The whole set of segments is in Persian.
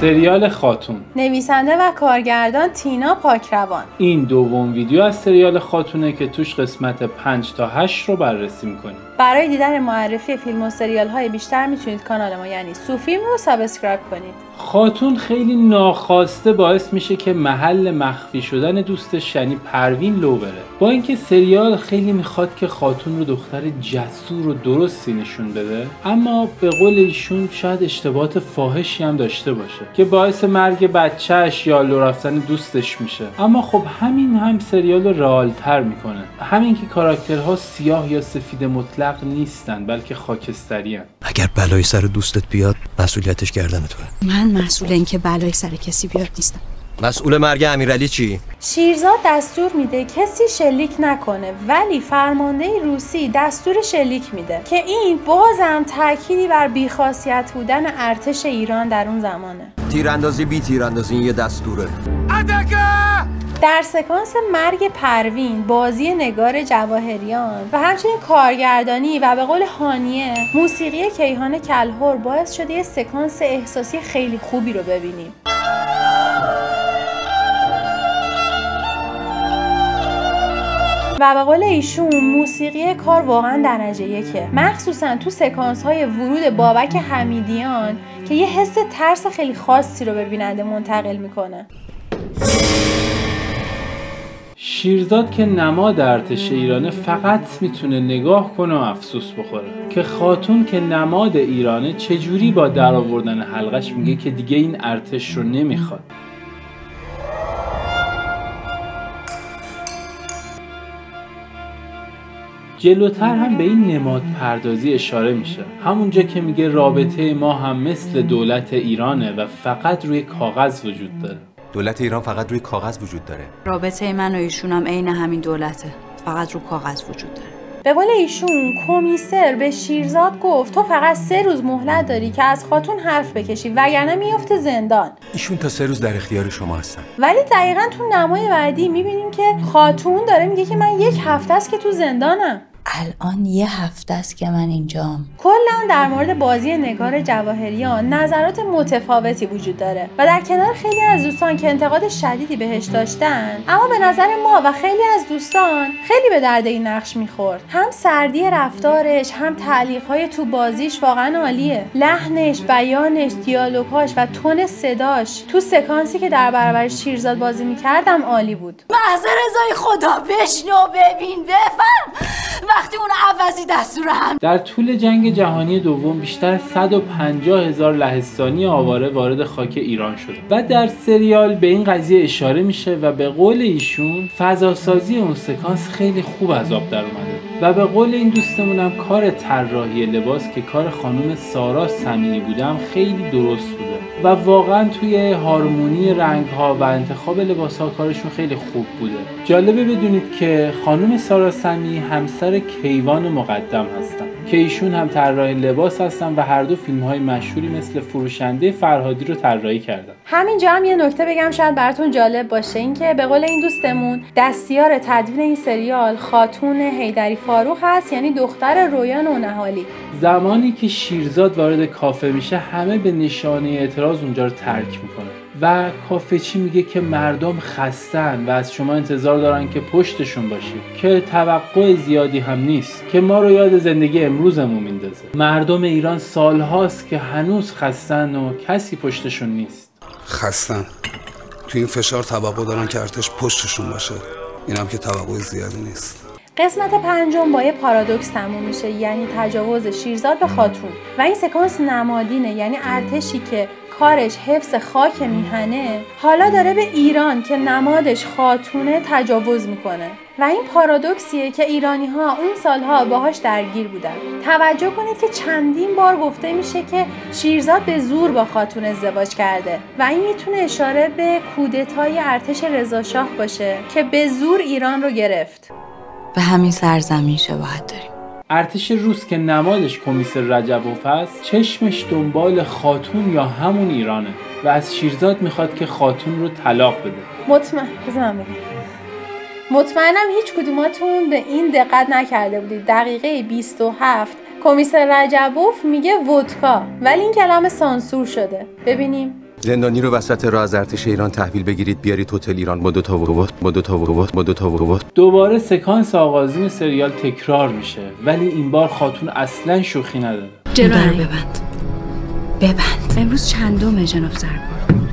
سریال خاتون. نویسنده و کارگردان تینا پاکروان. این دومین ویدیو از سریال خاتونه که توش قسمت 5 تا 8 رو بررسی می‌کنیم. برای دیدن معرفی فیلم و سریال های بیشتر می‌تونید کانال ما یعنی سوفیلم رو subscribe کنید. خاتون خیلی ناخواسته باعث میشه که محل مخفی شدن دوستش یعنی پروین لو بره. با اینکه سریال خیلی می‌خواد که خاتون رو دختر جسور و درستی نشون بده اما به قول ایشون شاید اشتباهات فاحشی هم داشته باشه که باعث مرگ بچهش یا لو رفتن دوستش میشه. اما خب همین هم سریال رو رئالتر می‌کنه. همین که کاراکترها سیاه یا سفید مطلق نیستن بلکه خاکستری اگر بلای سر دوستت بیاد مسئولیتش گردن توه. من مسئول اینکه بلای سر کسی بیاد نیستم. مسئول مرگ امیرعلی چی؟ شیرزاد دستور میده کسی شلیک نکنه ولی فرمانده روسی دستور شلیک میده که این بازم تأکیدی بر بیخاصیت بودن ارتش ایران در اون زمانه. تیراندازی بی تیراندازی یه دستوره. در سکانس مرگ پروین بازی نگار جواهریان و همچنین کارگردانی و به قول هانیه موسیقی کیهان کلهور باعث شده یه سکانس احساسی خیلی خوبی رو ببینیم. و به قول ایشون موسیقی کار واقعا درجه یکه. مخصوصا تو سکانس های ورود بابک حمیدیان که یه حس ترس خیلی خاصی رو به بیننده منتقل می‌کنه. شیرزاد که نماد ارتش ایرانه فقط می‌تونه نگاه کنه و افسوس بخوره. که خاتون که نماد ایرانه چجوری با در آوردن حلقش میگه که دیگه این ارتش رو نمی‌خواد؟ جلوتر هم به این نماد پردازی اشاره میشه. همونجا که میگه رابطه ما هم مثل دولت ایرانه و فقط روی کاغذ وجود داره. دولت ایران فقط روی کاغذ وجود داره. رابطه من و ایشون هم عین همین دولته. فقط رو کاغذ وجود داره. به قول ایشون کمیسر به شیرزاد گفت تو فقط سه روز مهلت داری که از خاتون حرف بکشی وگرنه میفته زندان. ایشون تا سه روز در اختیار شما هستن. ولی دقیقا تو نمای بعدی می‌بینیم که خاتون داره میگه که من یک هفته است که تو زندانم. الان یه هفته است که من اینجام. کلا در مورد بازی نگار جواهریان نظرات متفاوتی وجود داره و در کنار خیلی از دوستان که انتقاد شدیدی بهش داشتن اما به نظر ما و خیلی از دوستان خیلی به درد این نقش می‌خورد. هم سردی رفتارش هم تعلیقهای تو بازیش واقعا عالیه. لحنش بیانش دیالوگاش و تون صداش تو سکانسی که در برابر شیرزاد بازی می‌کردم عالی بود. محض رضای خدا بشنو ببین بفهم وقتی اون عوضی دستور هم. در طول جنگ جهانی دوم بیشتر از 150 هزار لهستانی آواره وارد خاک ایران شده و در سریال به این قضیه اشاره میشه و به قول ایشون فضاسازی اون سکانس خیلی خوب از آب در اومده و به قول این دوستمون هم کار طراحی لباس که کار خانم سارا سمیعی بودم خیلی درست بوده و واقعا توی هارمونی رنگ ها و انتخاب لباس ها کارشون خیلی خوب بوده. جالبه بدونید که خانم سارا سمی همسر کیوان مقدم هستن که ایشون هم طراح لباس هستن و هر دو فیلم های مشهوری مثل فروشنده فرهادی رو طراحی کردن. همینجا هم یه نکته بگم شاید براتون جالب باشه. اینکه به قول این دوستمون دستیار تدوین این سریال خاتون هیدری فاروق هست یعنی دختر رویا نونهالی زمانی که شیرزاد وارد کافه میشه همه به نشانه اعتراض اونجا رو ترک می‌کنه و کافه چی میگه که مردم خستن و از شما انتظار دارن که پشتشون باشید که توقع زیادی هم نیست که ما رو یاد زندگی امروزمون میندازه. مردم ایران سالهاست که هنوز خستن و کسی پشتشون نیست. خستن. تو این فشار توقع دارن که ارتش پشتشون باشه. اینم که توقع زیادی نیست. قسمت پنجم با یه پارادوکس تموم میشه یعنی تجاوز شیرزاد به خاتون. و این سکانس نمادینه یعنی ارتشی که کارش حفظ خاک میهنه حالا داره به ایران که نمادش خاتونه تجاوز می‌کنه. و این پارادوکسیه که ایرانی ها اون سالها باهاش درگیر بودن. توجه کنید که چندین بار گفته میشه که شیرزاد به زور با خاتون ازدواج کرده. و این می‌تونه اشاره به کودتای ارتش رضاشاه باشه که به زور ایران رو گرفت. به همین سرزمین شباهت داریم. ارتش روس که نمادش کمیسر رجبوف است چشمش دنبال خاتون یا همون ایرانه و از شیرزاد می‌خواد که خاتون رو طلاق بده. مطمئن بزنم. مطمئنم هیچ کدوماتون به این دقت نکرده بودید. دقیقه 27 کمیسر رجبوف میگه ودکا ولی این کلمه سانسور شده. ببینیم. زندانی رو وسط راه از ارتش ایران تحویل بگیرید بیارید هتل ایران. با دو تا با دو تا با دو تا دوباره سکانس آغازین سریال تکرار میشه ولی این بار خاتون اصلا شوخی نداره. جلو ببند. ببند. امروز چندمه جناب زربان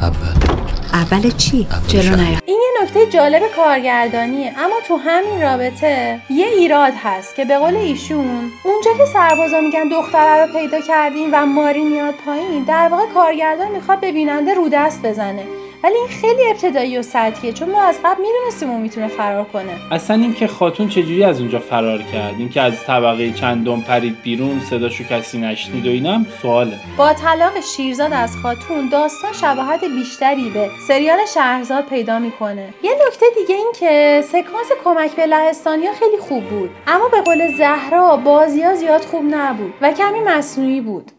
اول. اول چی؟ جلو. نیا. این یه نکته جالب کارگردانیه اما تو همین رابطه یه ایراد هست که به قول ایشون اونجا که سربازا میگن دختره رو پیدا کردیم و ماری میاد پایین در واقع کارگردان می‌خواد به بیننده رو دست بزنه. ولی این خیلی ابتدایی و سطحیه چون ما از قبل می‌دونستیم اون می‌تونه فرار کنه. اصلا اینکه خاتون چجوری از اونجا فرار کرد؟ اینکه از طبقه چندم پرید بیرون صداشو کسی نشنید و اینا هم سواله. با طلاق شیرزاد از خاتون داستان شباهت بیشتری به سریال شهرزاد پیدا می‌کنه. یه نکته دیگه این که سکانس کمک به لهستانیا خیلی خوب بود اما به قول زهرا بازی ها زیاد خوب نبود و کمی مصنوعی بود.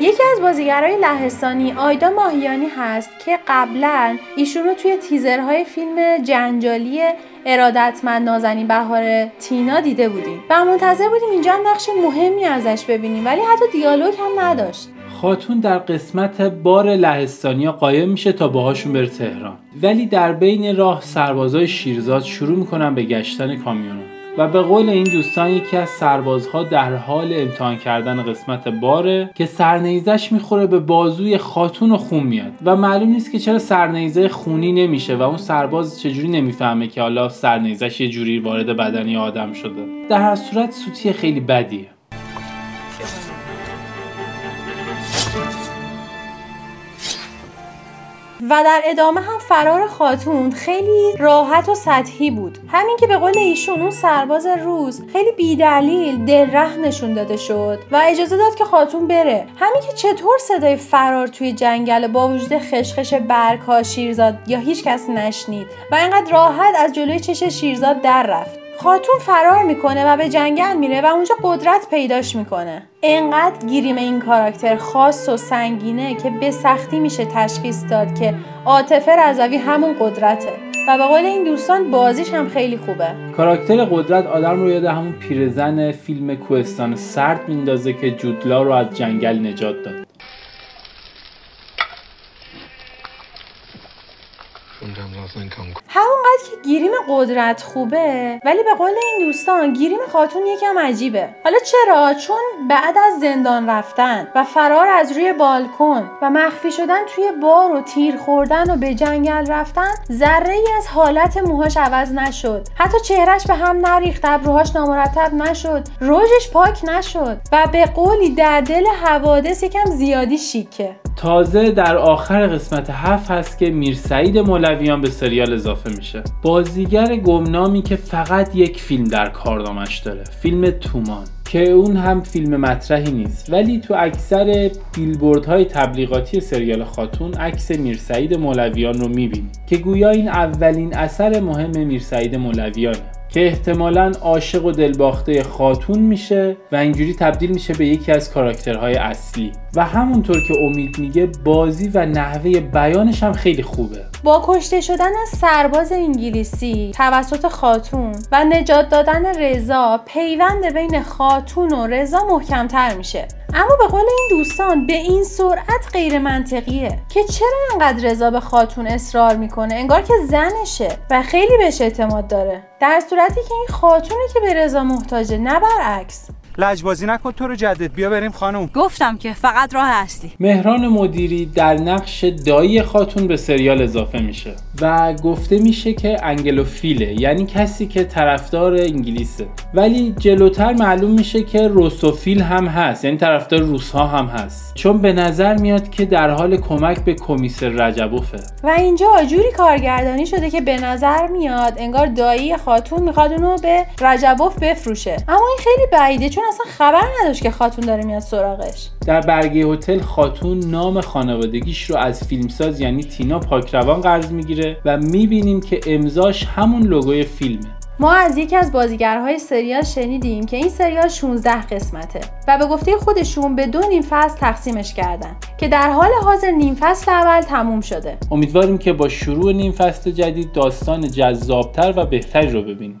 یکی از بازیگرای لهستانی آیدا ماهیانی هست که قبلا ایشون رو توی تیزرهای فیلم جنجالی ارادتمند نازنین بهار تینا دیده بودیم. و منتظر بودیم اینجا نقش مهمی ازش ببینیم ولی حتی دیالوگ هم نداشت. خاتون در قسمت بار لهستانیا قایم میشه تا باهاشون بره تهران. ولی در بین راه سربازای شیرزاد شروع می‌کنن به گشتن کامیونا و به قول این دوستان یکی از سربازها در حال امتحان کردن قسمت باره که سرنیزش می‌خوره به بازوی خاتون و خون میاد. و معلوم نیست که چرا سرنیزه خونی نمیشه و اون سرباز چجوری نمی‌فهمه که حالا سرنیزش یه جوری وارد بدن یه آدم شده. در هر صورت سوتی خیلی بدیه. و در ادامه هم فرار خاتون خیلی راحت و سطحی بود. همین که به قول ایشون اون سرباز روز خیلی بیدلیل دلره نشون داده شد و اجازه داد که خاتون بره. همین که چطور صدای فرار توی جنگل با وجود خشخش برگها شیرزاد یا هیچ کس نشنید و اینقدر راحت از جلوی چش شیرزاد در رفت. خاتون فرار می‌کنه و به جنگل میره و اونجا قدرت پیداش می‌کنه. انقدر گیریم این کاراکتر خاص و سنگینه که به سختی میشه تشخیص داد که عاطفه رضوی همون قدرته. و به قول این دوستان بازیش هم خیلی خوبه. کاراکتر قدرت آدم رو یاد همون پیرزن فیلم کوهستان سرد میندازه که جودلا رو از جنگل نجات داد. همونقدر که گیریم قدرت خوبه ولی به قول این دوستان گیریم خاتون یکم عجیبه. حالا چرا؟ چون بعد از زندان رفتن و فرار از روی بالکن و مخفی شدن توی بار و تیر خوردن و به جنگل رفتن ذره ای از حالت موهاش عوض نشد. حتی چهرش به هم نریخت ابروهاش نامرتب نشد. رژش پاک نشد. و به قولی در دل حوادث یکم زیادی شیکه. تازه در آخر قسمت هفت هست که میرسعید مولویان به سریال اضافه میشه. بازیگر گمنامی که فقط یک فیلم در کارنامش داره فیلم تومان که اون هم فیلم مطرحی نیست. ولی تو اکثر بیلبوردهای تبلیغاتی سریال خاتون عکس میرسعید مولویان رو می‌بینی که گویا این اولین اثر مهم میرسعید مولویانه. که احتمالا عاشق و دلباخته خاتون میشه و اینجوری تبدیل میشه به یکی از کاراکترهای اصلی. و همونطور که امید میگه بازی و نحوه بیانش هم خیلی خوبه. با کشته شدن سرباز انگلیسی توسط خاتون و نجات دادن رضا پیوند بین خاتون و رضا محکمتر میشه. اما به قول این دوستان به این سرعت غیر منطقیه که چرا انقدر رضا به خاتون اصرار می‌کنه؟ انگار که زنشه و خیلی بهش اعتماد داره. در صورتی که این خاتونه که به رضا محتاجه نه برعکس. لجبازی نکن تو رو جدد بیا بریم خانم. گفتم که فقط راه اصلی. مهران مدیری در نقش دایی خاتون به سریال اضافه میشه و گفته میشه که انگلوفیله یعنی کسی که طرفدار انگلیسه. ولی جلوتر معلوم میشه که روسوفیل هم هست یعنی طرفدار روس ها هم هست. چون به نظر میاد که در حال کمک به کمیسر رجبوفه. و اینجا جوری کارگردانی شده که به نظر میاد انگار دایی خاتون می‌خواد اونو به رجبوف بفروشه. اما این خیلی بعیده چون اصلا خبر نداشت که خاتون داره میاد سراغش. در برگه هتل خاتون نام خانوادگیش رو از فیلمساز یعنی تینا پاکروان قرض می‌گیره و می‌بینیم که امضاش همون لوگوی فیلمه. ما از یکی از بازیگرهای سریال شنیدیم که این سریال 16 قسمته و به گفته خودشون به دو نیم فصل تقسیمش کردن که در حال حاضر نیم فصل اول تموم شده. امیدواریم که با شروع نیم فصل جدید داستان جذابتر و بهتری رو ببینیم.